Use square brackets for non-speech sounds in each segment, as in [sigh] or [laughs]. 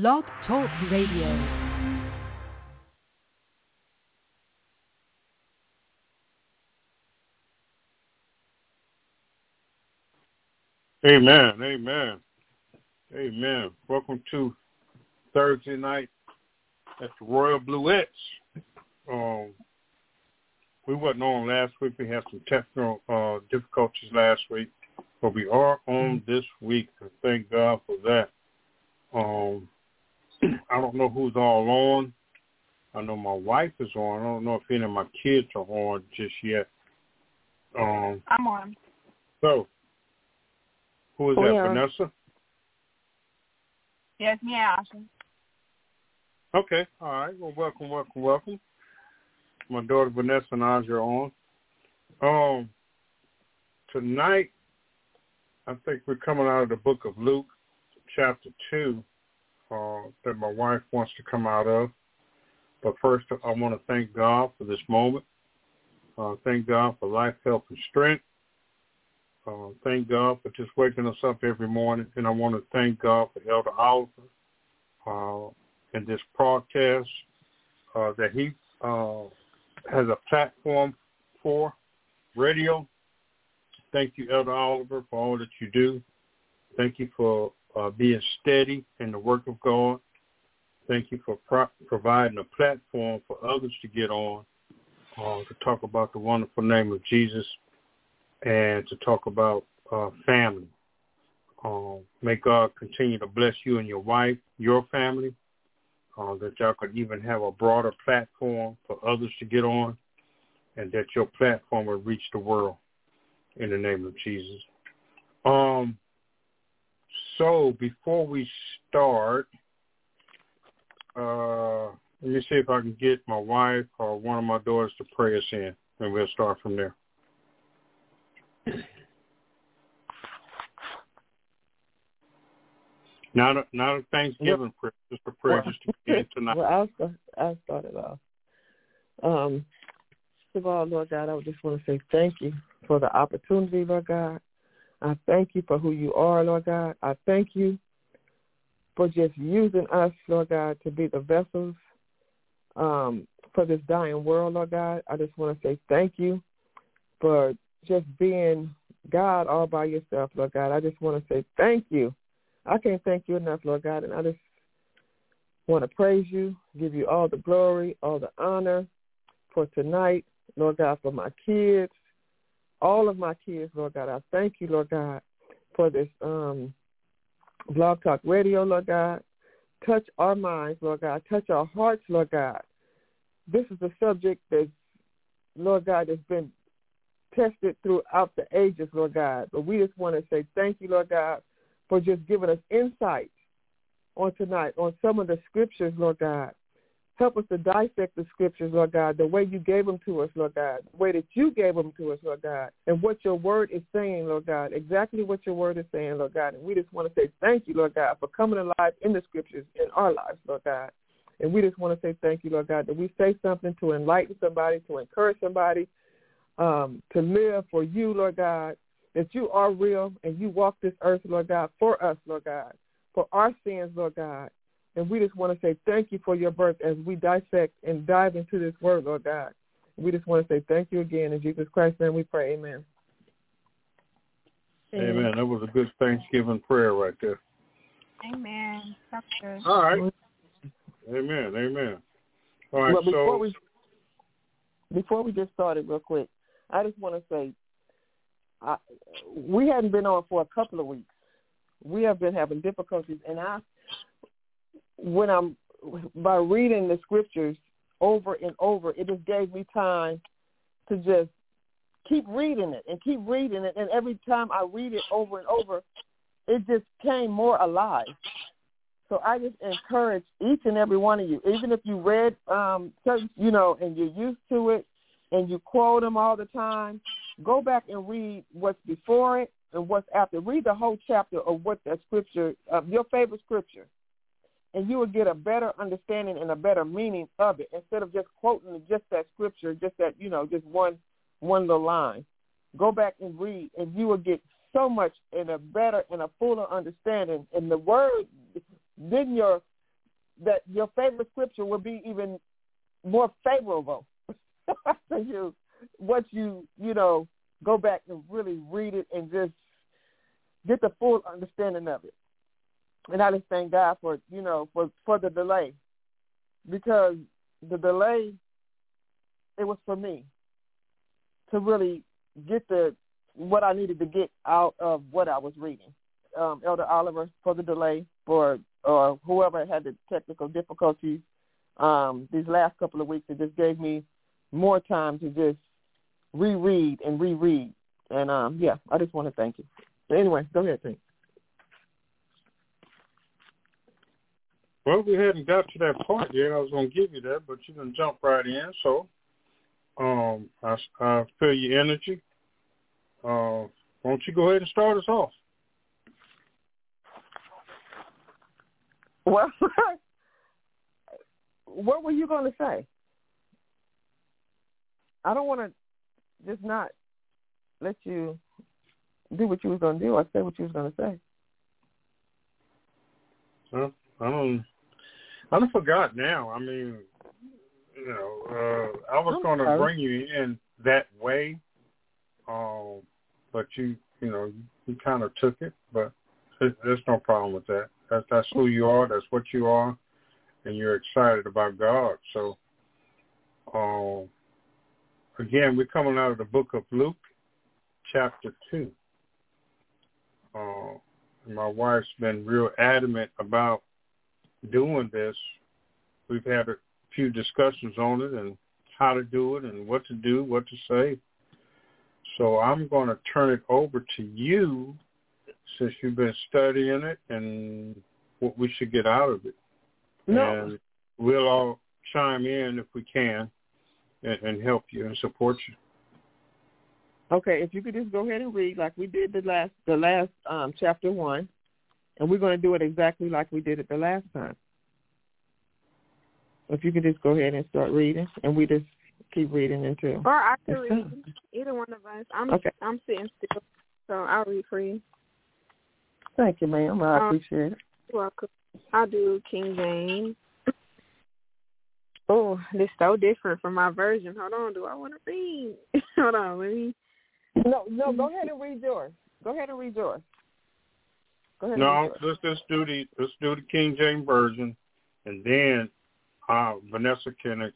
Blog Talk Radio. Amen. Amen. Amen. Welcome to Thursday night at the Royal Bluets. Um, we wasn't on last week. We had some technical uh, difficulties last week, but we are on this week. And thank God for that. Um, [clears throat] I don't know who's all on. I know my wife is on. I don't know if any of my kids are on just yet. Um, I'm on. So, who is We that, are. Vanessa? Yes, me, Ashley. Okay. All right. Well, welcome, welcome, welcome. My daughter Vanessa and I are on. Um, tonight, I think we're coming out of the book of Luke, chapter two, uh, that my wife wants to come out of. But first, I want to thank God for this moment. Uh, thank God for life, health, and strength. Uh, thank God for just waking us up every morning. And I want to thank God for Elder Oliver uh, and this broadcast uh, that he uh, has a platform for radio. Thank you, Elder Oliver, for all that you do. Thank you for uh, being steady in the work of God. Thank you for pro- providing a platform for others to get on uh, to talk about the wonderful name of Jesus and to talk about uh, family. Um, may God continue to bless you and your wife, your family, uh, that y'all could even have a broader platform for others to get on, and that your platform will reach the world in the name of Jesus. Um, so before we start, uh, let me see if I can get my wife or one of my daughters to pray us in, and we'll start from there. Not a, not a Thanksgiving prayer, just a prayer just to begin tonight. Well, I'll start, I'll start it off. Um, first of all, Lord God, I just want to say thank you for the opportunity, Lord God. I thank you for who you are, Lord God. I thank you for just using us, Lord God, to be the vessels um, for this dying world, Lord God. I just want to say thank you for just being God all by yourself, Lord God. I just want to say thank you. I can't thank you enough, Lord God, and I just want to praise you, give you all the glory, all the honor for tonight, Lord God, for my kids, all of my kids, Lord God. I thank you, Lord God, for this um, Blog Talk Radio, Lord God. Touch our minds, Lord God. Touch our hearts, Lord God. This is a subject that, Lord God, has been tested throughout the ages, Lord God. But we just want to say thank you, Lord God, for just giving us insight on tonight on some of the scriptures, Lord God. Help us to dissect the scriptures, Lord God, the way you gave them to us, Lord God, the way that you gave them to us, Lord God, and what your word is saying, Lord God, exactly what your word is saying, Lord God. And we just want to say thank you, Lord God, for coming alive in the scriptures in our lives, Lord God. And we just want to say thank you, Lord God, that we say something to enlighten somebody, to encourage somebody, um, to live for you, Lord God, that you are real and you walk this earth, Lord God, for us, Lord God, for our sins, Lord God. And we just want to say thank you for your birth as we dissect and dive into this word, Lord God. We just want to say thank you again. In Jesus Christ's name we pray. Amen. Amen. That was a good Thanksgiving prayer right there. Amen. That's good. All right. Amen. Amen. All right. well, before so we before we get started, real quick, I just want to say I, we hadn't been on for a couple of weeks. We have been having difficulties, and I, when I'm by reading the scriptures over and over, it just gave me time to just keep reading it and keep reading it, and every time I read it over and over, it just came more alive. So I just encourage each and every one of you, even if you read um certain, you know, and you're used to it and you quote them all the time, go back and read what's before it and what's after. Read the whole chapter of what that scripture, of your favorite scripture, and you will get a better understanding and a better meaning of it instead of just quoting just that scripture, just that you know, just one one little line. Go back and read, and you will get so much and a better and a fuller understanding. And the word, then your that your favorite scripture will be even more favorable [laughs] to you once you you know go back and really read it and just get the full understanding of it. And I just thank God for you know for for the delay because the delay it was for me to really get the what I needed to get out of what I was reading. Um, Elder Oliver for the delay for or whoever had the technical difficulties um, these last couple of weeks. It just gave me more time to just reread and reread. And um, yeah, I just want to thank you. Anyway, go ahead, Pink. Well, we hadn't got to that part yet. I was going to give you that, but you can jump right in. So, um, I, I feel your energy. Uh, why don't you go ahead and start us off? Well, [laughs] what were you going to say? I don't want to just not let you do what you was going to do I say what you was going to say. Well, I don't. I forgot now. I mean, you know, uh, I was going to bring you in that way, um, but you, you know, you kind of took it. But there's no problem with that. That's that's who you are. That's what you are, and you're excited about God. So, um, again, we're coming out of the book of Luke, chapter two. Uh, my wife's been real adamant about doing this. We've had a few discussions on it and how to do it and what to do, what to say. So I'm going to turn it over to you since you've been studying it and what we should get out of it. No. And we'll all chime in if we can and, and help you and support you. Okay, if you could just go ahead and read like we did the last the last um, chapter one, and we're going to do it exactly like we did it the last time. If you could just go ahead and start reading, and we just keep reading until. Or I can read either one of us. I'm Okay. I'm sitting still, so I'll read for you. Thank you, ma'am. I Um, appreciate it. You're welcome. I'll do King James. Oh, this so different from my version. Hold on, do I want to read? [laughs] Hold on, let me. No, no, go [laughs] ahead and read yours. Go ahead and read yours. Go ahead. No, read yours. let's let's do the let's do the King James version, and then uh, Vanessa can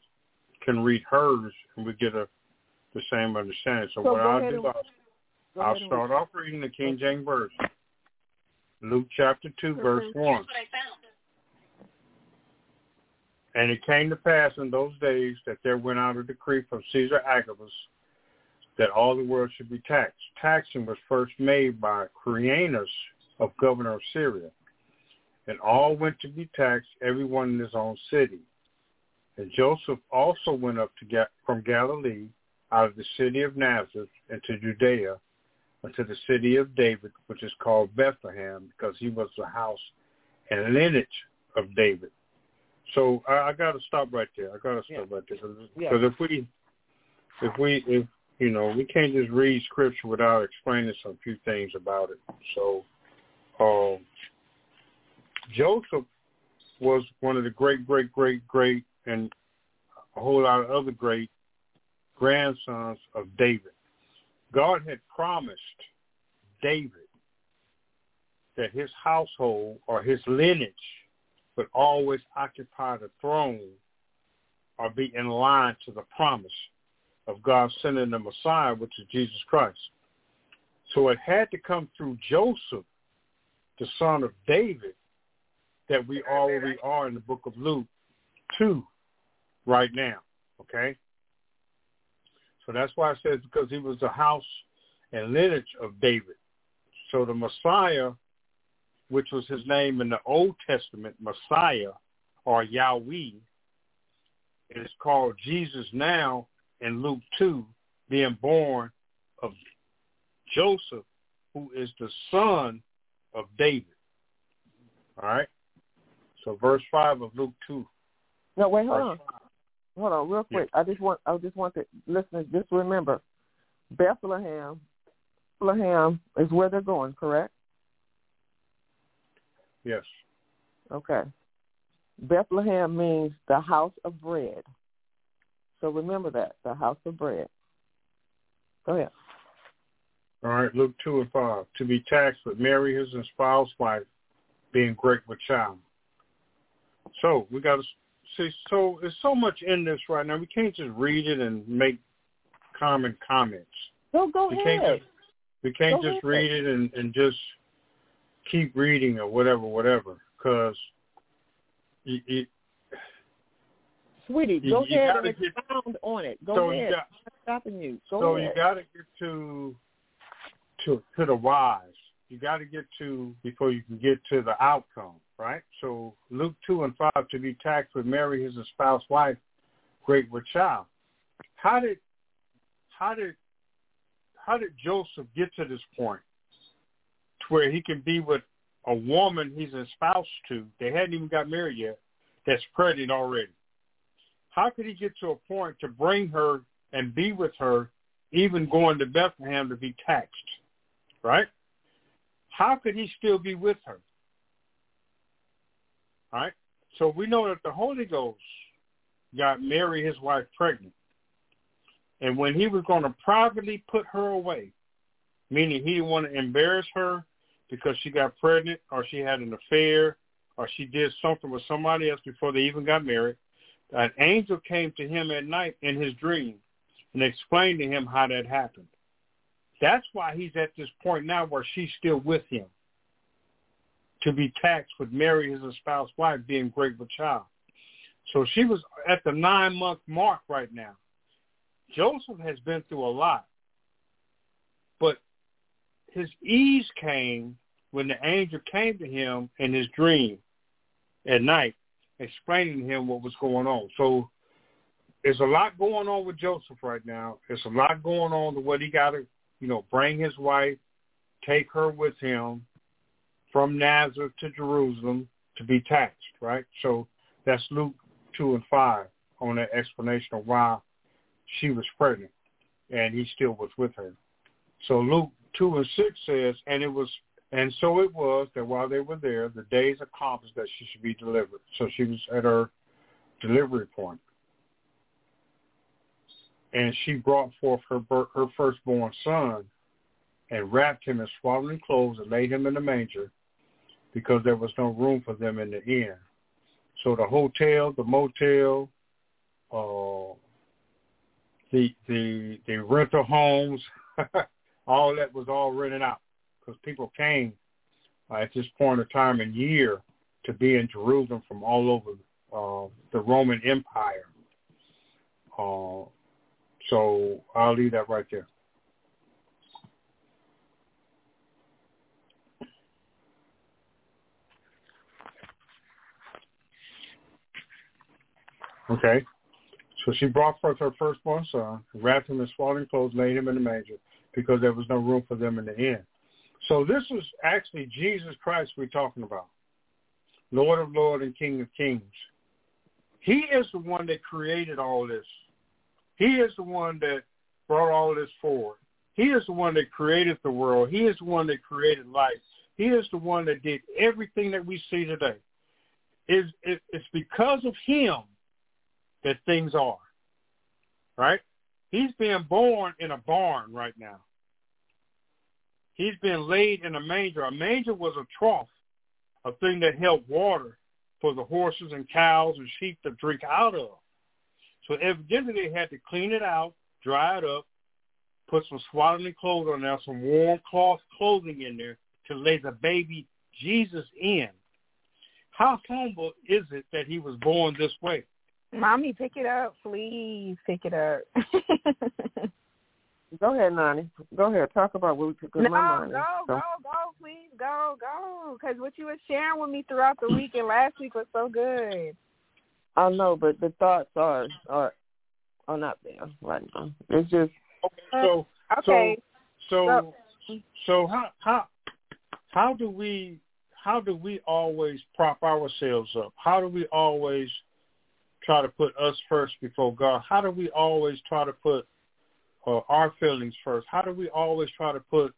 can read hers, and we get a the same understanding. So, So what I'll do, and- I'll, I'll start off reading the King James version. Luke chapter two, verse Mhm. one. And it came to pass in those days that there went out a decree from Caesar Agabus that all the world should be taxed. Taxing was first made by Quirinius of governor of Syria. And all went to be taxed, everyone in his own city. And Joseph also went up to get from Galilee out of the city of Nazareth into Judea unto the city of David, which is called Bethlehem, because he was the house and lineage of David. So I, I got to stop right there. I got to stop right there because Yeah. if we, if we, if you know, we can't just read scripture without explaining some few things about it. So, um, Joseph was one of the great, great, great, great, and a whole lot of other great grandsons of David. God had promised David that his household or his lineage would always occupy the throne or be in line to the promise of God sending the Messiah, which is Jesus Christ. So it had to come through Joseph, the son of David, that we we are in the book of Luke 2 right now, okay? So that's why it says because he was the house and lineage of David. So the Messiah, which was his name in the Old Testament, Messiah or Yahweh, is called Jesus now in Luke 2, being born of Joseph, who is the son of David. All right? So verse 5 of Luke 2. No, wait, hold verse on. 5. Hold on, real quick. I just want I just want the listeners just remember Bethlehem Bethlehem is where they're going, correct? Yes. Okay. Bethlehem means the house of bread. So remember that, the house of bread. Go ahead. All right, Luke 2 and 5. To be taxed with Mary, his espoused wife, being great with child. So we got to see, so there's so much in this right now. We can't just read it and make common comments. No, go we ahead. Can't just, we can't Go just ahead. read it and, and just keep reading or whatever, whatever, because Sweetie, You- go you ahead and get- expound on it. Go so ahead. got, I'm stopping you. Go so ahead. you got to get to to to the wise. You got to get to before you can get to the outcome, right? So Luke two and five to be taxed with Mary, his espoused wife, great with child. How did how did how did Joseph get to this point to where he can be with a woman he's espoused to? They hadn't even got married yet. That's pregnant already. How could he get to a point to bring her and be with her, even going to Bethlehem to be taxed? Right? How could he still be with her? Right? So we know that the Holy Ghost got Mary, his wife, pregnant. And when he was going to privately put her away, meaning he didn't want to embarrass her because she got pregnant or she had an affair or she did something with somebody else before they even got married, an angel came to him at night in his dream and explained to him how that happened. That's why he's at this point now where she's still with him to be taxed with Mary, his espoused wife, being great with child. So she was at the nine-month mark right now. Joseph has been through a lot, but his ease came when the angel came to him in his dream at night, explaining to him what was going on. So there's a lot going on with Joseph right now. There's a lot going on to what he got to, you know, bring his wife, take her with him from Nazareth to Jerusalem to be taxed, right? So that's Luke 2 and 5 on that explanation of why she was pregnant and he still was with her. So Luke 2 and 6 says, and it was, and so it was that while they were there, the days accomplished that she should be delivered. So she was at her delivery point. And she brought forth her her firstborn son and wrapped him in swaddling clothes and laid him in the manger because there was no room for them in the inn. So the hotel, the motel, uh, the the the rental homes, [laughs] all that was all rented out because people came uh, at this point of time and year to be in Jerusalem from all over uh, the Roman Empire. Uh, so I'll leave that right there. Okay. So she brought forth her firstborn son, wrapped him in swaddling clothes, laid him in the manger, because there was no room for them in the inn. So this is actually Jesus Christ we're talking about, Lord of Lords and King of Kings. He is the one that created all this. He is the one that brought all this forward. He is the one that created the world. He is the one that created life. He is the one that did everything that we see today. It's, it's because of him that things are. Right? He's being born in a barn right now. He's been laid in a manger. A manger was a trough, a thing that held water for the horses and cows and sheep to drink out of. So evidently they had to clean it out, dry it up, put some swaddling clothes on there, some warm cloth clothing in there to lay the baby Jesus in. How humble is it that he was born this way? Mommy, pick it up, please. Pick it up. [laughs] Go ahead, Nani. Go ahead. Talk about what we could no, my mind. go, So- go, go, please, go, go. Because what you were sharing with me throughout the week and last week was so good. I know, but the thoughts are are are not there right now. It's just Okay, so Okay. so so how how how do we how do we always prop ourselves up? How do we always try to put us first before God? How do we always try to put uh, our feelings first? How do we always try to put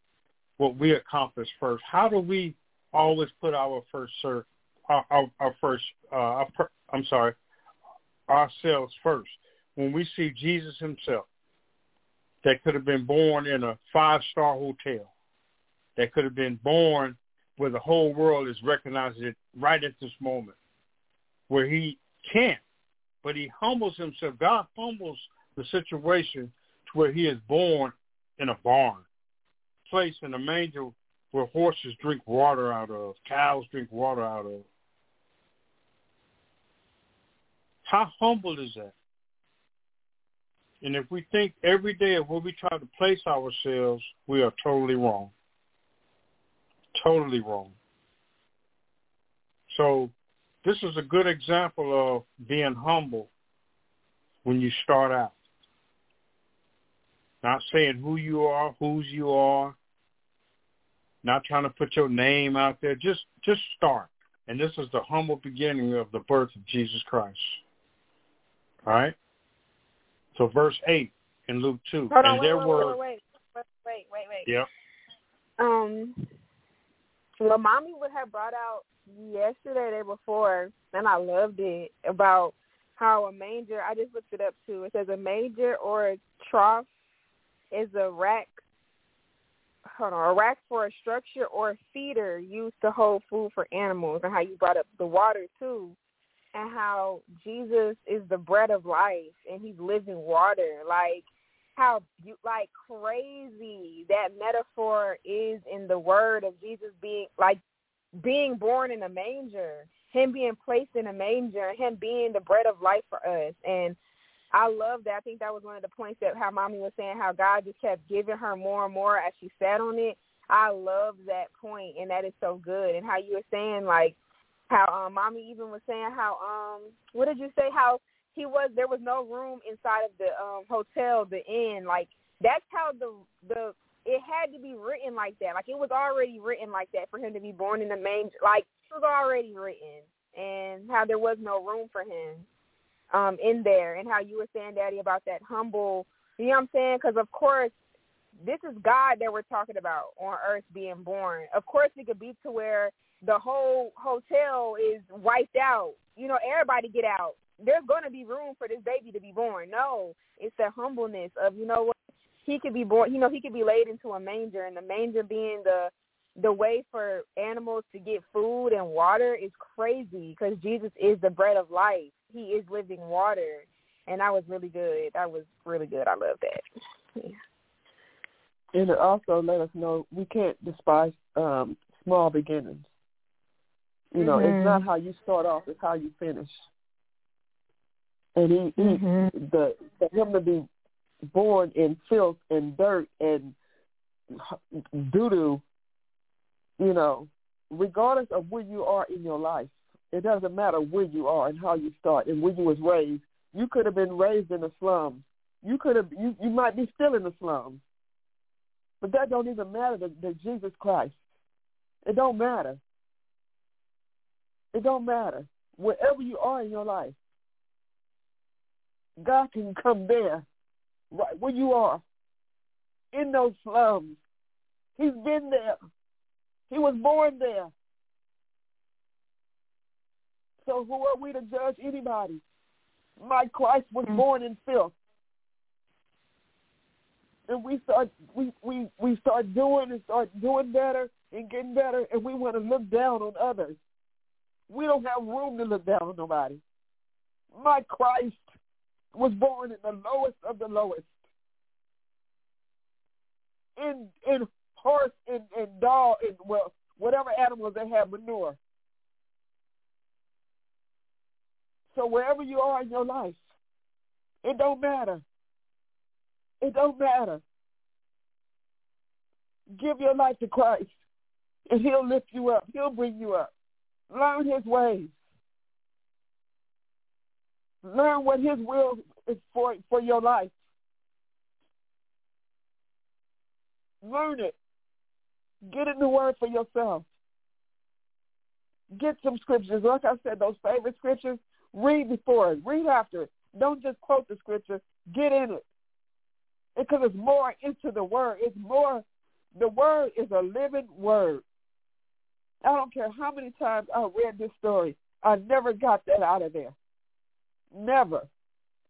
what we accomplish first? How do we always put our first serve, our, our, our first. Uh, our, I'm sorry, ourselves first. When we see Jesus Himself, that could have been born in a five-star hotel, that could have been born where the whole world is recognizing it right at this moment, where He can't, but He humbles Himself. God humbles the situation to where He is born in a barn, placed in a manger where horses drink water out of, cows drink water out of. How humble is that? And if we think every day of where we try to place ourselves, we are totally wrong. Totally wrong. So this is a good example of being humble when you start out. Not saying who you are, whose you are, not trying to put your name out there. Just just start. And this is the humble beginning of the birth of Jesus Christ. All right? So verse 8 in Luke 2. Hold and on, there wait, were... wait, wait, wait, wait, wait. Yep. Um, well, mommy would have brought out yesterday, day before, and I loved it about how a manger. I just looked it up too. It says a manger or a trough is a rack. Hold on, a rack for a structure or a feeder used to hold food for animals, and how you brought up the water too, and how Jesus is the bread of life and He's living water. Like how like crazy that metaphor is in the word of Jesus being like being born in a manger, him being placed in a manger, him being the bread of life for us. And I love that. I think that was one of the points that how mommy was saying how God just kept giving her more and more as she sat on it. I love that point and that is so good. And how you were saying like how um mommy even was saying how um what did you say how he was there was no room inside of the um hotel the inn like that's how the the it had to be written like that like it was already written like that for him to be born in the manger like it was already written and how there was no room for him um in there and how you were saying daddy about that humble you know what i'm saying because of course this is god that we're talking about on earth being born of course it could be to where the whole hotel is wiped out you know everybody get out there's going to be room for this baby to be born. No, it's the humbleness of you know what he could be born. You know he could be laid into a manger, and the manger being the the way for animals to get food and water is crazy because Jesus is the bread of life. He is living water, and that was really good. That was really good. I love that. Yeah. And it also let us know we can't despise um, small beginnings. You know, Mhm. it's not how you start off; it's how you finish. And he, he Mhm. the for him to be born in filth and dirt and doo doo, you know, regardless of where you are in your life, it doesn't matter where you are and how you start and where you was raised. You could have been raised in the slums. You could have you, you might be still in the slums. But that don't even matter to, to Jesus Christ. It don't matter. It don't matter. Wherever you are in your life, God can come there, right where you are, in those slums. He's been there. He was born there. So who are we to judge anybody? My Christ was Mm. born in filth. And we start we, we, we start doing and start doing better and getting better and we want to look down on others. We don't have room to look down on nobody. My Christ was born in the lowest of the lowest. In in horse and, and dog and well whatever animals they have manure. So wherever you are in your life, it don't matter. It don't matter. Give your life to Christ, and He'll lift you up. He'll bring you up. Learn His ways. Learn what His will is for for your life. Learn it. Get in the Word for yourself. Get some scriptures. Like I said, those favorite scriptures, read before it. Read after it. Don't just quote the scripture. Get in it. Because it's more into the Word. It's more, the Word is a living Word. I don't care how many times I read this story. I never got that out of there. Never.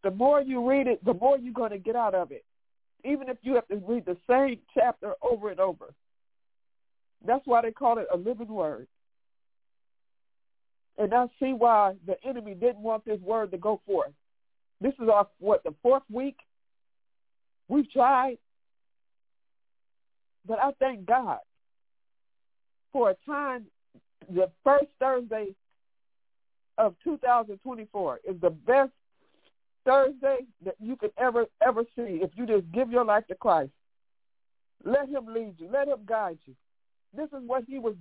The more you read it, the more you're going to get out of it. Even if you have to read the same chapter over and over. That's why they call it a living word. And I see why the enemy didn't want this word to go forth. This is our, what, the fourth week? We've tried. But I thank God for a time, the first Thursday of 2024 is the best Thursday that you could ever, ever see if you just give your life to Christ. Let him lead you. Let him guide you. This is what he was,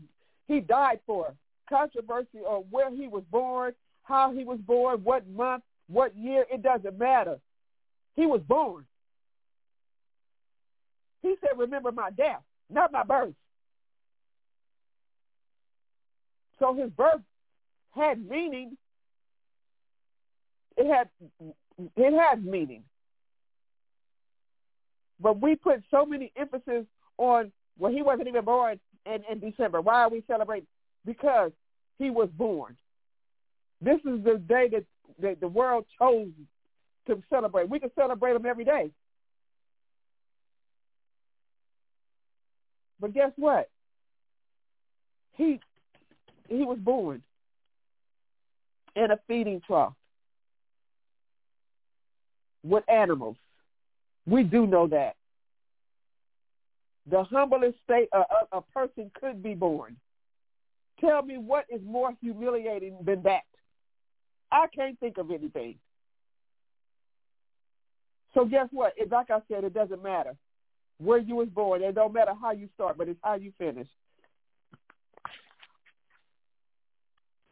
he died for. Controversy on where he was born, how he was born, what month, what year, it doesn't matter. He was born. He said, remember my death, not my birth. So his birth had meaning. It had it had meaning. But we put so many emphasis on well, he wasn't even born in, in December. Why are we celebrating? Because he was born. This is the day that, that the world chose to celebrate. We can celebrate him every day. But guess what? He he was born in a feeding trough with animals. We do know that. The humblest state a, a, a person could be born. Tell me what is more humiliating than that. I can't think of anything. So guess what? Like I said, it doesn't matter where you was born. It don't matter how you start, but it's how you finish.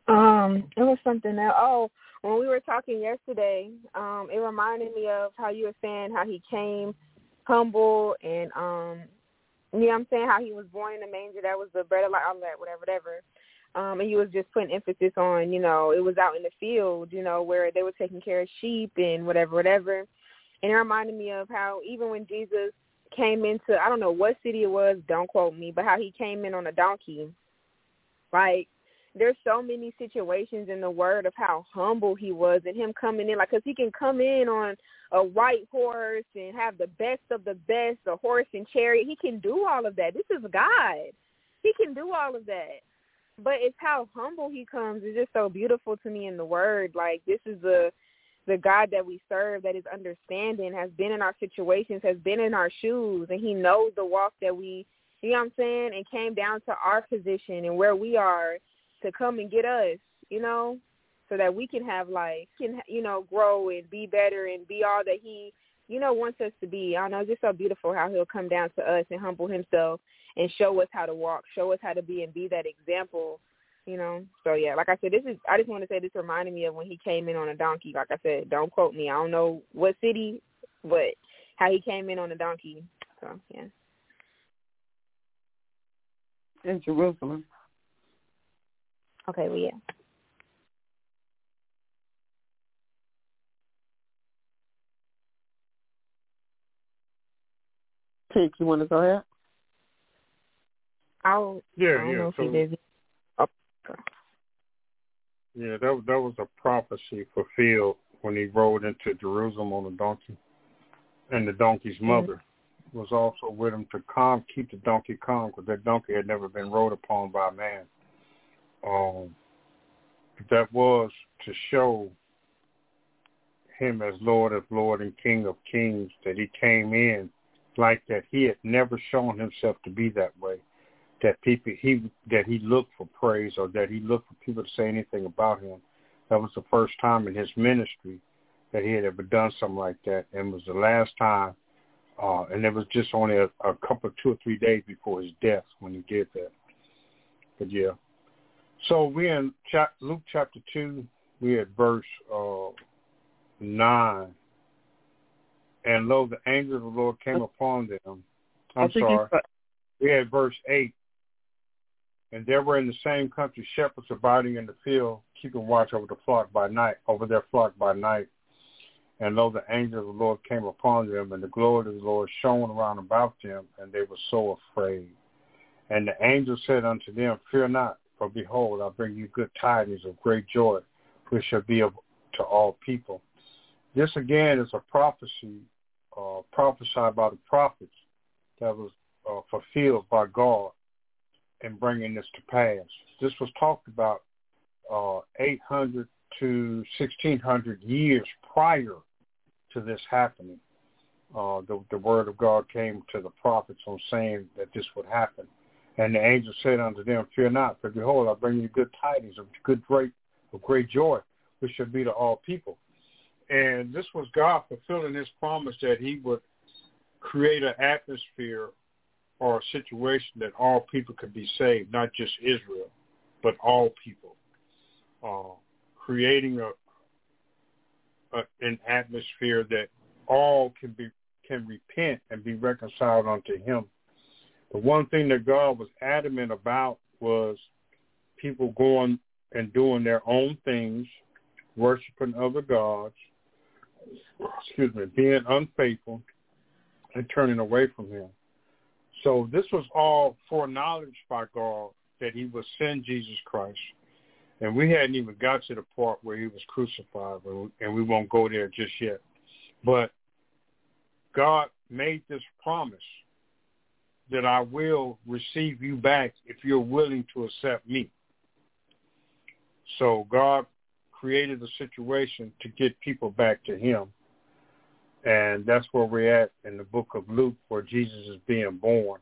Um, it was something else. Oh, when we were talking yesterday, um, it reminded me of how you were saying how he came humble and um you know what I'm saying, how he was born in a manger, that was the bread of life, all that, whatever, whatever. Um, and he was just putting emphasis on, you know, it was out in the field, you know, where they were taking care of sheep and whatever, whatever. And it reminded me of how even when Jesus came into, I don't know what city it was, don't quote me, but how he came in on a donkey. Like, there's so many situations in the word of how humble he was and him coming in like because he can come in on a white horse and have the best of the best a horse and chariot. He can do all of that. This is god. He can do all of that. But it's how humble he comes it's just so beautiful to me in the word. Like this is the the god that we serve that is understanding has been in our situations has been in our shoes and he knows the walk that we you know what i'm saying and came down to our position and where we are to come and get us, you know, so that we can have life, can you know, grow and be better and be all that he, you know, wants us to be. I know it's just so beautiful how he'll come down to us and humble himself and show us how to walk, show us how to be and be that example, you know. So yeah, like I said, this is I just want to say this reminded me of when he came in on a donkey. Like I said, don't quote me. I don't know what city, but how he came in on a donkey. So yeah. In Jerusalem. Okay, well, yeah. Take, you want to go ahead? I'll. Yeah, I don't yeah. Know so, if he did. Yeah, that that was a prophecy fulfilled when he rode into Jerusalem on a donkey, and the donkey's mm-hmm. mother mm-hmm. was also with him to calm, keep the donkey calm, because that donkey had never been rode upon by a man. Um, that was to show him as Lord of Lord and King of Kings, that he came in like that. He had never shown himself to be that way. That people he that he looked for praise or that he looked for people to say anything about him. That was the first time in his ministry that he had ever done something like that, and was the last time. Uh, and it was just only a, a couple, two or three days before his death when he did that. But yeah, so we're in Luke chapter two, We're at verse uh, nine, and lo, the anger of the Lord came upon them. I'm sorry. We had verse eight, and there were in the same country shepherds abiding in the field, keeping watch over the flock by night, over their flock by night. And lo, the angel of the Lord came upon them, and the glory of the Lord shone around about them, and they were so afraid. And the angel said unto them, Fear not, for behold, I bring you good tidings of great joy, which shall be of, to all people. This again is a prophecy uh, prophesied by the prophets that was uh, fulfilled by God in bringing this to pass. This was talked about uh, 800 to 1600 years prior to this happening. Uh, the, the word of God came to the prophets on saying that this would happen. And the angel said unto them, Fear not, for behold, I bring you good tidings of good great of great joy, which shall be to all people. And this was God fulfilling his promise that he would create an atmosphere or a situation that all people could be saved, not just Israel, but all people. Uh, creating a, a an atmosphere that all can be can repent and be reconciled unto him. The one thing that God was adamant about was people going and doing their own things, worshiping other gods, excuse me, being unfaithful and turning away from him. So this was all foreknowledge by God that he would send Jesus Christ. And we hadn't even got to the part where he was crucified, and we won't go there just yet. But God made this promise that I will receive you back if you're willing to accept me. So God created a situation to get people back to him. And that's where we're at in the book of Luke where Jesus is being born.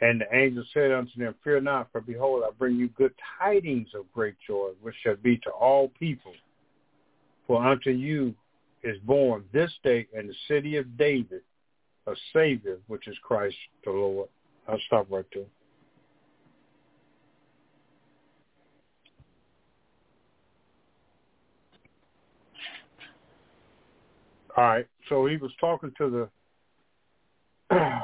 And the angel said unto them, Fear not, for behold, I bring you good tidings of great joy, which shall be to all people. For unto you is born this day in the city of David a Savior, which is Christ the Lord. I'll stop right there. All right. So he was talking to the. [clears throat] uh,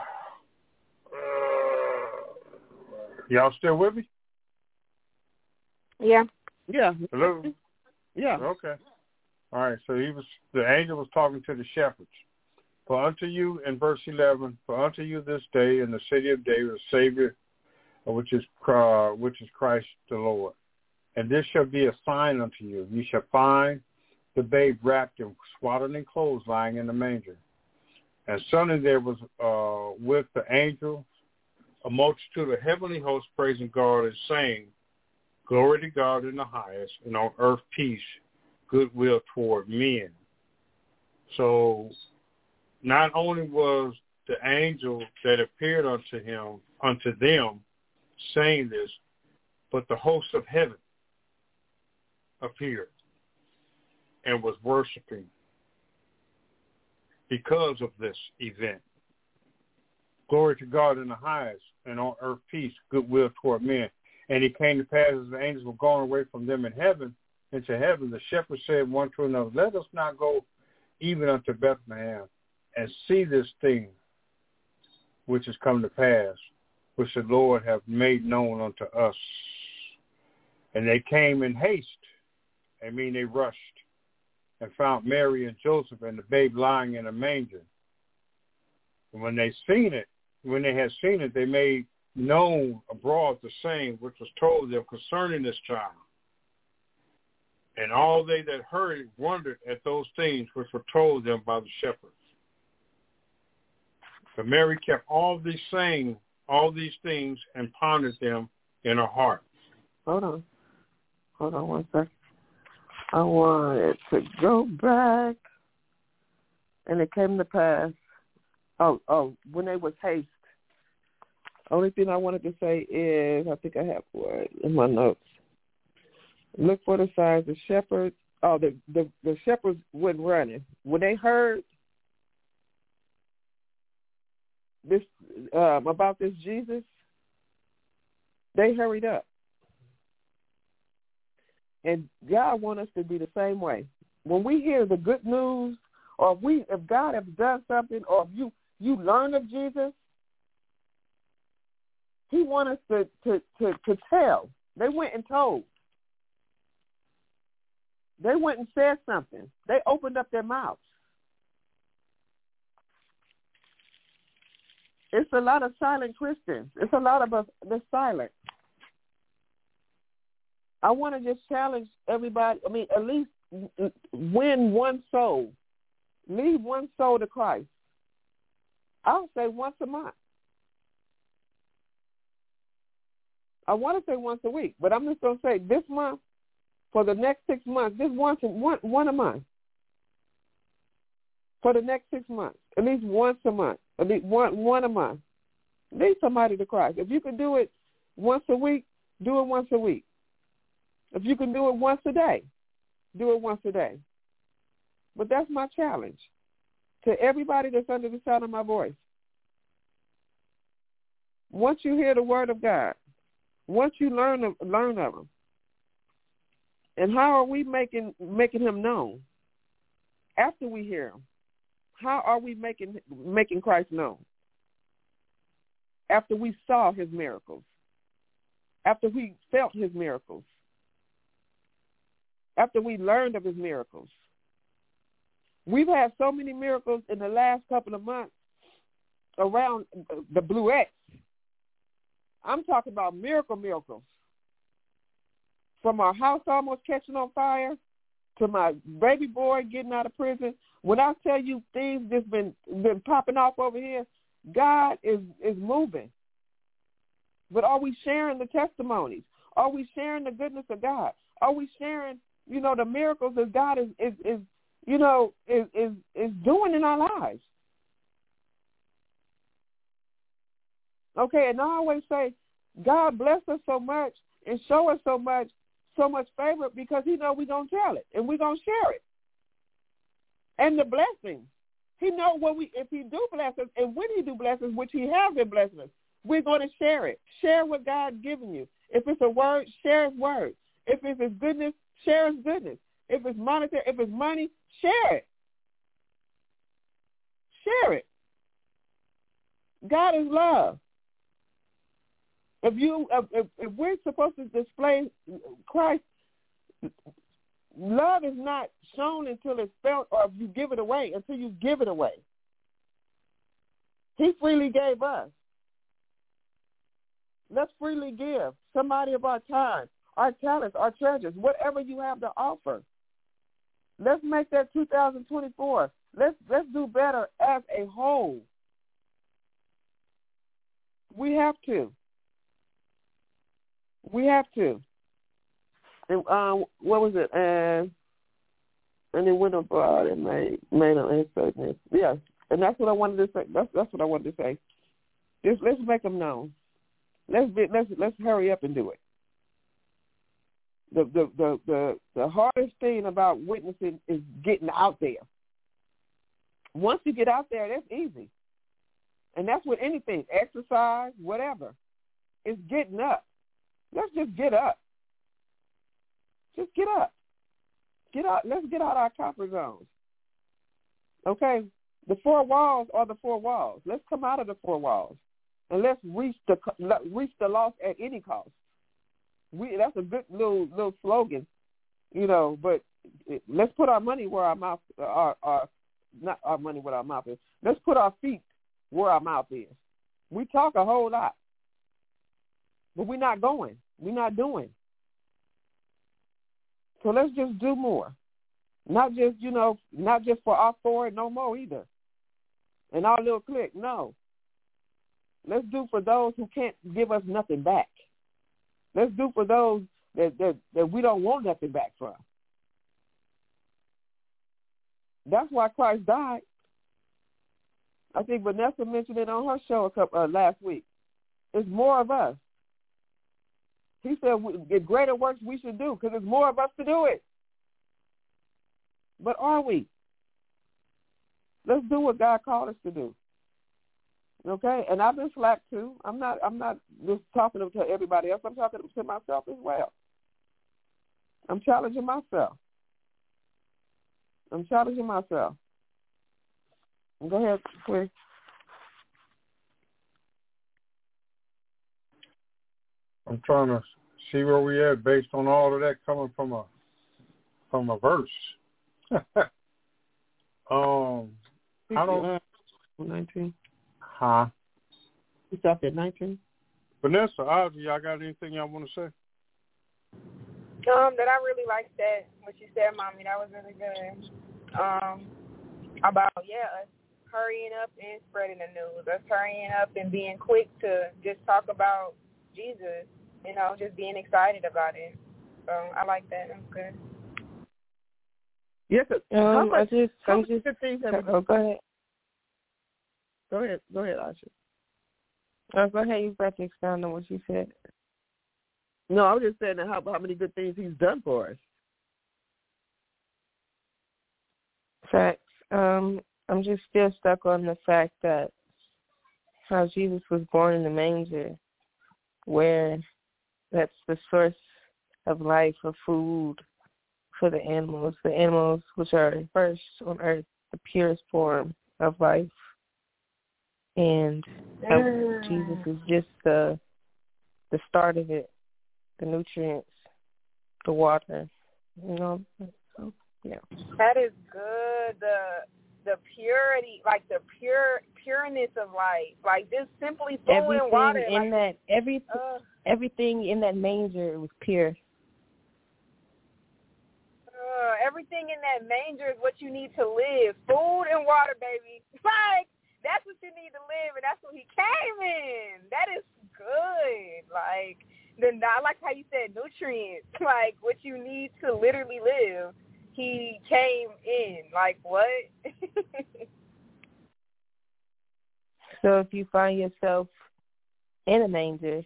y'all still with me? Yeah. Yeah. Hello. Yeah. Okay. All right. So he was. The angel was talking to the shepherds. For unto you, in verse 11, for unto you this day in the city of David a Savior, which is uh, which is Christ the Lord. And this shall be a sign unto you. You shall find the babe wrapped in swaddling clothes lying in the manger. And suddenly there was uh, with the angel a multitude of heavenly hosts praising God and saying, Glory to God in the highest, and on earth peace, goodwill toward men. So not only was the angel that appeared unto him, unto them, saying this, but the host of heaven appeared and was worshiping because of this event. Glory to God in the highest, and on earth peace, goodwill toward men. And it came to pass as the angels were gone away from them in heaven, into heaven, the shepherds said one to another, Let us not go even unto Bethlehem and see this thing which has come to pass, which the Lord hath made known unto us. And they came in haste. I mean, they rushed and found Mary and Joseph and the babe lying in a manger. And when they seen it, when they had seen it, they made known abroad the same which was told them concerning this child. And all they that heard it wondered at those things which were told them by the shepherds. But Mary kept all these saying, all these things and pondered them in her heart. Hold on. Hold on one second. I wanted to go back. And it came to pass. Oh, oh, when they was haste. Only thing I wanted to say is, I think I have what in my notes. Look for the signs. The shepherds, oh, the the, the shepherds went running when they heard this um, about this Jesus, they hurried up. And God wants us to be the same way. When we hear the good news, or if we, if God has done something, or if you you learn of Jesus, He wants us to to to, to tell. They went and told. They went and said something. They opened up their mouths. It's a lot of silent Christians. It's a lot of us that's silent. I want to just challenge everybody. I mean, at least win one soul, lead one soul to Christ. I'll say once a month. I want to say once a week, but I'm just going to say this month, for the next six months, just once one one a month. For the next six months, at least once a month, at least one one a month. Lead somebody to Christ. If you can do it once a week, do it once a week. If you can do it once a day, do it once a day. But that's my challenge to everybody that's under the sound of my voice. Once you hear the word of God, once you learn of, learn of him, and how are we making making him known after we hear him? How are we making making Christ known? After we saw his miracles, after we felt his miracles, after we learned of his miracles. We've had so many miracles in the last couple of months around the Blue X. I'm talking about miracle miracles. From our house almost catching on fire to my baby boy getting out of prison. When I tell you things just been been popping off over here, God is is moving. But are we sharing the testimonies? Are we sharing the goodness of God? Are we sharing you know, the miracles that God is is, is you know, is, is is doing in our lives. Okay, and I always say, God bless us so much and show us so much, so much favor because He know we're gonna tell it and we're gonna share it. And the blessings, He know when we if He do bless us and when He do bless us, which He has been blessing us, we're gonna share it. Share what God's given you. If it's a word, share His word. If it's His goodness, Share his goodness. If it's monetary, if it's money, share it. Share it. God is love. If you if, if we're supposed to display Christ, love is not shown until it's felt, or if you give it away until you give it away. He freely gave us. Let's freely give somebody of our time, our talents, our treasures, whatever you have to offer. Let's make that 2024. Let's let's do better as a whole. We have to. We have to. And um, what was it? And and it went abroad and made made an insert. Yes, and that's what I wanted to say. That's that's what I wanted to say. Just let's make them known. Let's be, let's let's hurry up and do it the, the the the the hardest thing about witnessing is getting out there. Once you get out there, that's easy, and that's with anything, exercise, whatever. It's getting up. Let's just get up. Just get up. Get out. Let's get out of our comfort zones. Okay, the four walls are the four walls. Let's come out of the four walls, and let's reach the reach the lost at any cost we that's a good little little slogan, you know. But let's put our money where our mouth, our our not our money where our mouth is. Let's put our feet where our mouth is. We talk a whole lot, but we're not going. We're not doing. So let's just do more. Not just, you know, not just for our four no more either. And our little clique, no. Let's do for those who can't give us nothing back. Let's do for those that, that, that we don't want nothing back from. That's why Christ died. I think Vanessa mentioned it on her show a couple, uh, last week. It's more of us. He said, the greater works we should do because there's more of us to do it. But are we? Let's do what God called us to do. Okay, and I've been slack too. I'm not. I'm not just talking to everybody else. I'm talking to myself as well. I'm challenging myself. I'm challenging myself. Go ahead, please. I'm trying to see where we at based on all of that coming from a from a verse. [laughs] um, I don't. Nineteen. Huh? You stopped at 19? Vanessa, Ozzy, y'all got anything y'all want to say? Um, that I really liked that what you said, mommy. That was really good. Um, about yeah, us hurrying up and spreading the news, us hurrying up and being quick to just talk about Jesus. You know, just being excited about it. So I like that. That's good. Yes, Um, much, I just, how I'm much just. good things have Oh, go ahead. Go ahead, go ahead, Asha. Oh, go ahead. You about to expound on what you said. No, I was just saying how how many good things he's done for us. Facts. Um, I'm just still stuck on the fact that how Jesus was born in the manger, where that's the source of life, of food for the animals, the animals which are first on earth, the purest form of life. And. Jesus is just the the start of it, the nutrients, the water, you know. So yeah. That is good. The the purity, like the pure pureness of life, like just simply food Everything and water. in like, that every uh, everything in that manger was pure. uh, everything in that manger is what you need to live. Food and water, baby. [laughs] Like that's what you need to live, and that's what he came in. That is good. Like the I like how you said nutrients, [laughs] like what you need to literally live. He came in. Like what? [laughs] So if you find yourself in a manger,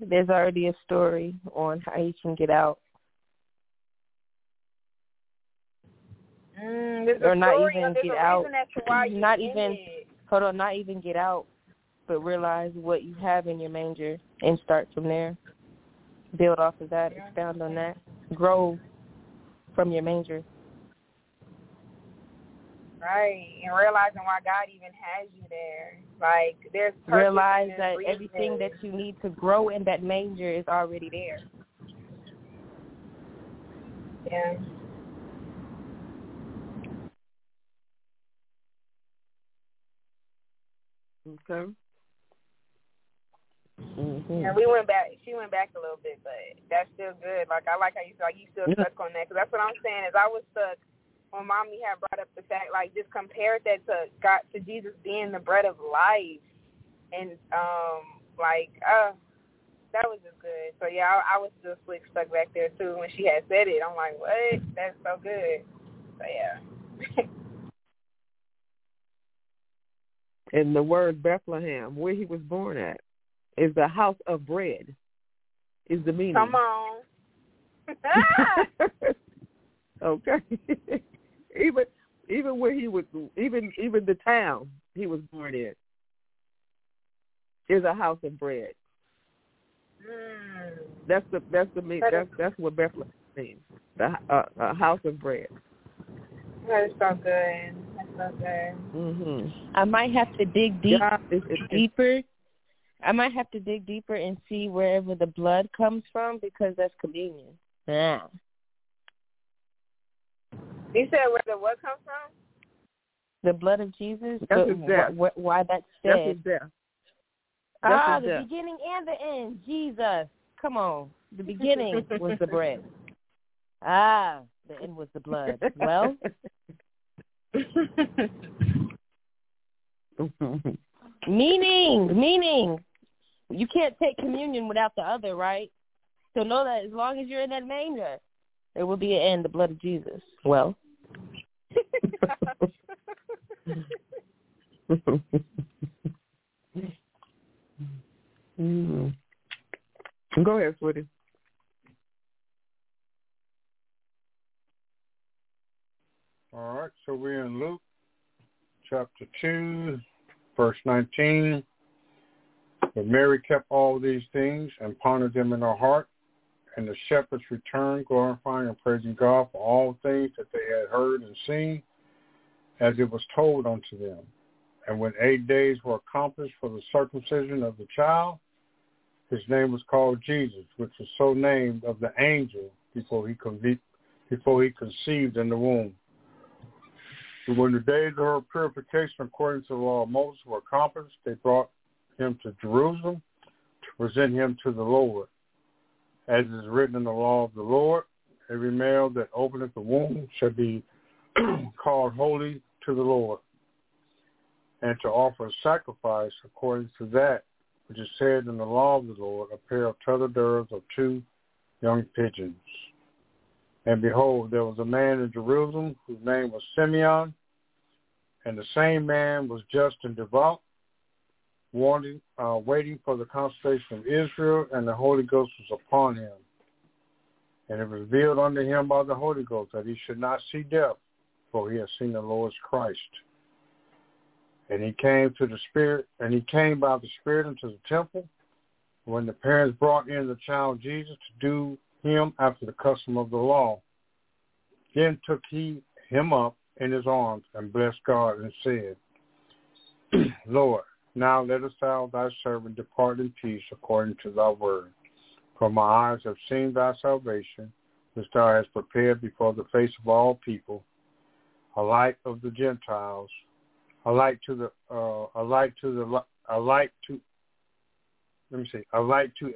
there's already a story on how you can get out. Mm, Or not story, even get out. reason as to [clears throat] why you Not even- it. Hold on, not even get out, but realize what you have in your manger and start from there. Build off of that, expound on that, grow from your manger. Right, and realizing why God even has you there. Like there's Realize that reason. everything that you need to grow in that manger is already there. yeah. Okay. Mm-hmm. And we went back. She went back a little bit, but that's still good. Like I like how you like you still Yeah. stuck on that because that's what I'm saying. Is I was stuck when mommy had brought up the fact like just compared that to God to Jesus being the bread of life, and um like uh that was just good. So yeah, I, I was just like stuck back there too when she had said it. I'm like, what? That's so good. So yeah. [laughs] And the word Bethlehem, where he was born at, is the house of bread. Is the meaning. Come on. [laughs] okay. [laughs] even even where he was even even the town he was born in is a house of bread. mm. That's the that's the mean That that's that's what Bethlehem means. The uh, a house of bread. That is so good. That's so good. Mhm. I might have to dig deep deeper. I might have to dig deeper and see wherever the blood comes from because that's communion. Yeah. You said where the what comes from? The blood of Jesus. That's but his death. wh- wh- why that's that's said. his death. that's ah, his the death. beginning and the end. Jesus. Come on. The beginning was the bread. [laughs] Ah, the end was the blood. Well, [laughs] meaning, meaning. You can't take communion without the other, right? So know that as long as you're in that manger, there will be an end, the blood of Jesus. Well, [laughs] mm. Go ahead, sweetie. All right, so we're in Luke chapter 2, verse 19. But Mary kept all these things and pondered them in her heart. And the shepherds returned, glorifying and praising God for all things that they had heard and seen, as it was told unto them. And when eight days were accomplished for the circumcision of the child, his name was called Jesus, which was so named of the angel before he, conve- before he conceived in the womb. When the days of her purification according to the law of Moses were accomplished, they brought him to Jerusalem to present him to the Lord. as is written in the law of the Lord. Every male that openeth the womb shall be [clears throat] called holy to the Lord, and to offer a sacrifice according to that which is said in the law of the Lord, a pair of turtle doves of two young pigeons. And behold, there was a man in Jerusalem whose name was Simeon, and the same man was just and devout, wanting, uh, waiting for the consolation of Israel, and the Holy Ghost was upon him. And it revealed unto him by the Holy Ghost that he should not see death, for he had seen the Lord's Christ. And he came to the Spirit, and he came by the Spirit into the temple. When the parents brought in the child Jesus to do him after the custom of the law, then took he him up in his arms and blessed God and said, [clears throat] Lord, now lettest thou thy servant depart in peace according to thy word. For my eyes have seen thy salvation, which thou hast prepared before the face of all people, a light of the Gentiles, a light to the uh, a light to the a light to let me see a light to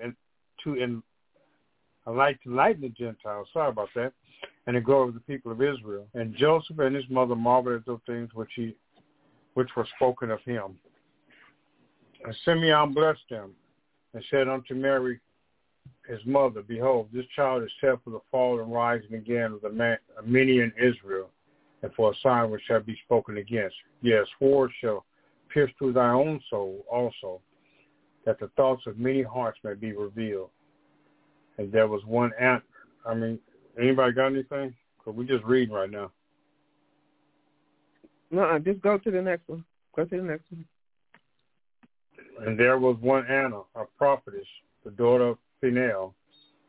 to in a light to lighten the Gentiles. Sorry about that, and the glory of the people of Israel. And Joseph and his mother marveled at those things which he which were spoken of him. And Simeon blessed them and said unto Mary, his mother, Behold, this child is set for the fall and rising again of the man, many in Israel, and for a sign which shall be spoken against. Yes, war shall pierce through thy own soul also, that the thoughts of many hearts may be revealed. And there was one answer. I mean, anybody got anything? Because we just reading right now. No, just go to the next one. Go to the next one. And there was one Anna, a prophetess, the daughter of Phinehas,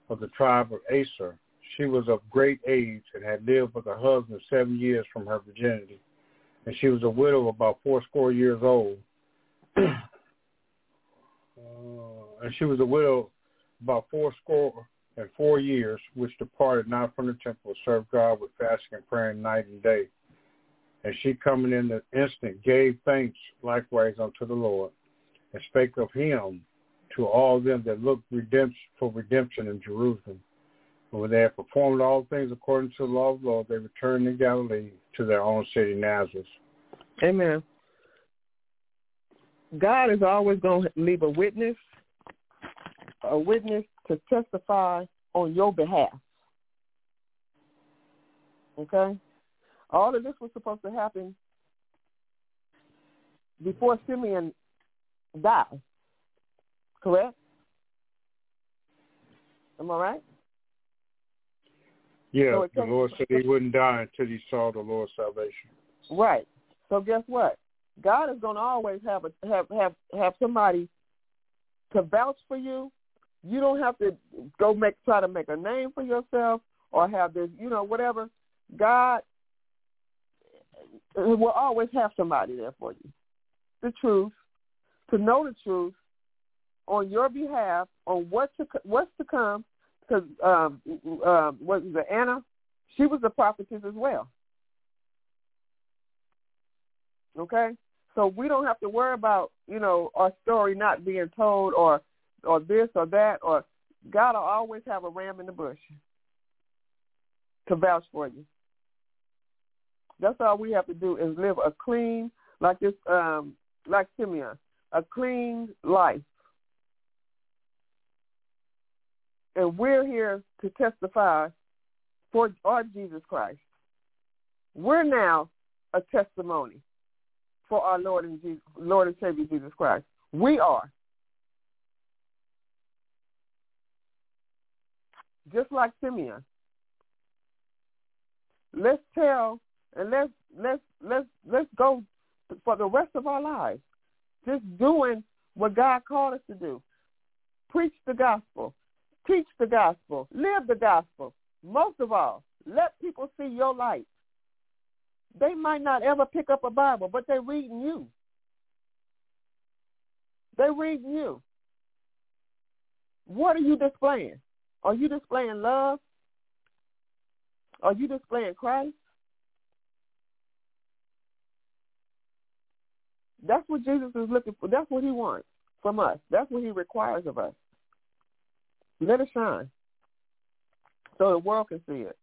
of the tribe of Aser. She was of great age and had lived with her husband seven years from her virginity. And she was a widow about fourscore years old. [clears throat] uh, and she was a widow about fourscore and four years, which departed not from the temple served God with fasting and praying night and day. And she coming in the instant gave thanks likewise unto the Lord and spake of him to all them that looked redemption for redemption in Jerusalem. And when they had performed all things according to the law of the Lord, they returned in Galilee to their own city, Nazareth. Amen. God is always going to leave a witness, a witness to testify on your behalf. Okay? All of this was supposed to happen before Simeon died. Correct? Am I right? Yeah, so the Lord said he wouldn't die until he saw the Lord's salvation. Right. So guess what? God is going to always have a have have have somebody to vouch for you. You don't have to go make try to make a name for yourself or have this, you know, whatever. God will always have somebody there for you. The truth, to know the truth, on your behalf on what to what's to come. Because um, um, was it, Anna? She was a prophetess as well. Okay, so we don't have to worry about you know our story not being told or or this or that or God will always have a ram in the bush to vouch for you. That's all we have to do is live a clean, like this, um, like Simeon, a clean life and we're here to testify for our Jesus Christ. We're now a testimony for our Lord and Jesus, Lord and Savior Jesus Christ. We are. Just like Simeon. Let's tell and let's let's let's let's go for the rest of our lives. Just doing what God called us to do. Preach the gospel. Teach the gospel. Live the gospel. Most of all, let people see your light. They might not ever pick up a Bible, but they're reading you. They're reading you. What are you displaying? Are you displaying love? Are you displaying Christ? That's what Jesus is looking for. That's what he wants from us. That's what he requires of us. Let it shine. so the world can see it.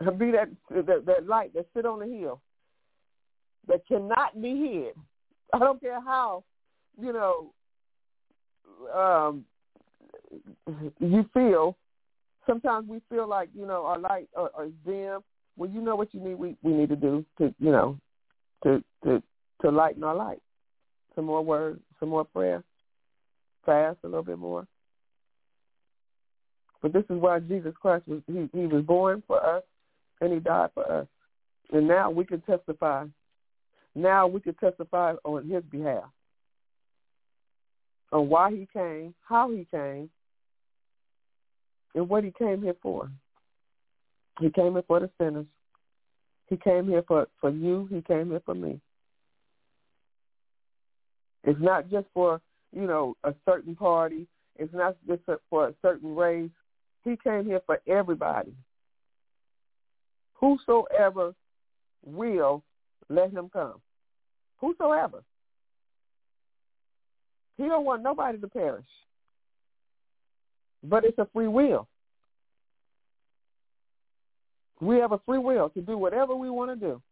[laughs] Be that, that that light that sit on the hill that cannot be hid. I don't care how, you know, um, you feel. Sometimes we feel like you know our light uh, or, or dim. Well, you know what you need. We we need to do to you know to to to lighten our light. Some more words, some more prayer, fast a little bit more. But this is why Jesus Christ was he, he was born for us and he died for us. And now we can testify. Now we can testify on his behalf. On why he came, how he came, and what he came here for. He came here for the sinners. He came here for, for you. He came here for me. It's not just for, you know, a certain party. It's not just for a certain race. He came here for everybody. Whosoever will, let him come. Whosoever. He don't want nobody to perish. But it's a free will. We have a free will to do whatever we want to do.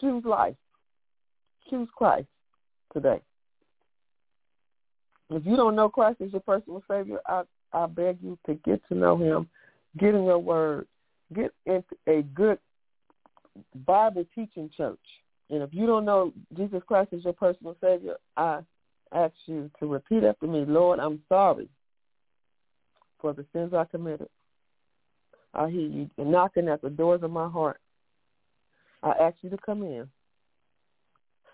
Choose life. Choose Christ today. If you don't know Christ as your personal Savior, I, I beg you to get to know him, get in your word, get into a good Bible teaching church. And if you don't know Jesus Christ as your personal Savior, I ask you to repeat after me, Lord, I'm sorry for the sins I committed. I hear you knocking at the doors of my heart. I ask you to come in.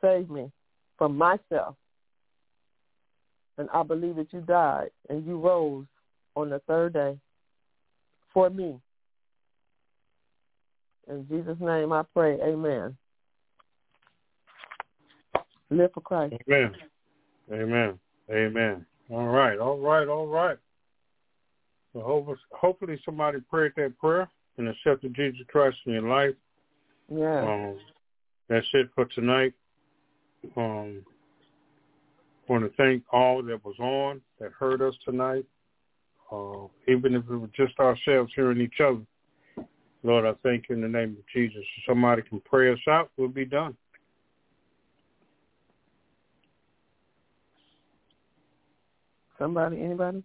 Save me from myself. And I believe that you died and you rose on the third day for me. In Jesus' name I pray. Amen. Live for Christ. Amen. Amen. Amen. All right. All right. All right. Well, hopefully somebody prayed that prayer and accepted Jesus Christ in your life. Yeah. Um, that's it for tonight. Um, I want to thank all that was on, that heard us tonight. Uh, even if it was just ourselves hearing each other. Lord, I thank you in the name of Jesus. If somebody can pray us out, we'll be done. Somebody, anybody?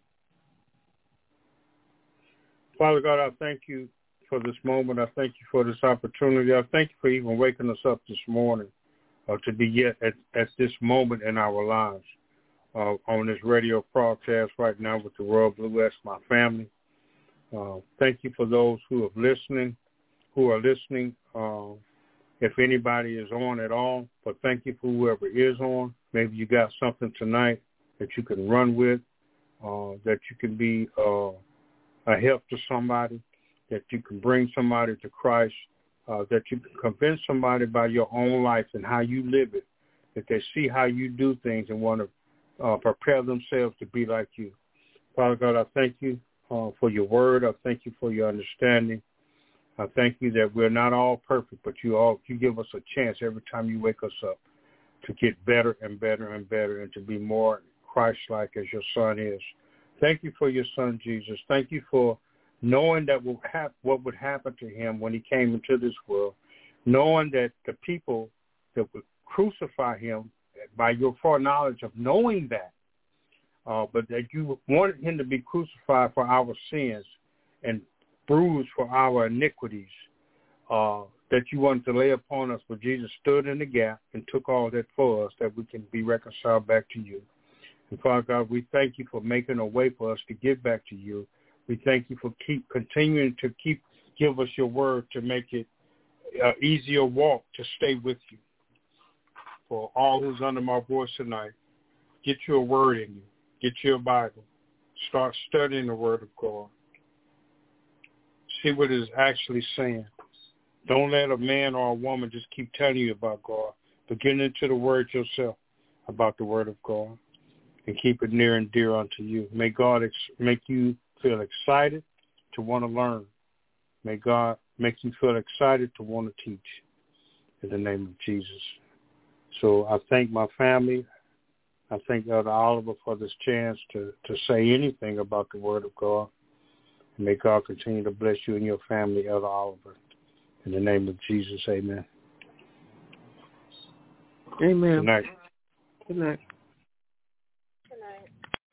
Father God, I thank you for this moment. I thank you for this opportunity. I thank you for even waking us up this morning uh, to be yet at, at this moment in our lives uh, on this radio broadcast right now with the Royal Blue West, my family. Uh, thank you for those who are listening, who are listening. Uh, if anybody is on at all, but thank you for whoever is on. Maybe you got something tonight that you can run with, uh, that you can be uh, a help to somebody, that you can bring somebody to Christ, uh, that you can convince somebody by your own life and how you live it, that they see how you do things and want to uh, prepare themselves to be like you. Father God, I thank you uh, for your word. I thank you for your understanding. I thank you that we're not all perfect, but you all you give us a chance every time you wake us up to get better and better and better and to be more Christ-like as your Son is. Thank you for your Son Jesus. Thank you for knowing that what would happen to him when he came into this world, knowing that the people that would crucify him by your foreknowledge of knowing that uh, but that you wanted him to be crucified for our sins and bruised for our iniquities, uh, that you wanted to lay upon us, but Jesus stood in the gap and took all that for us, that we can be reconciled back to you. And Father God, we thank you for making a way for us to get back to you. We thank you for keep continuing to keep give us your word to make it uh, easier walk to stay with you. For all who's under my voice tonight, get your word in you Get your Bible. Start studying the Word of God. See what it's actually saying. Don't let a man or a woman just keep telling you about God, but get into the Word yourself about the Word of God and keep it near and dear unto you. May God ex- make you feel excited to want to learn. May God make you feel excited to want to teach in the name of Jesus. So I thank my family. I thank Elder Oliver for this chance to, to say anything about the Word of God. May God continue to bless you and your family, Elder Oliver. In the name of Jesus, amen. Amen. Good night. Good night.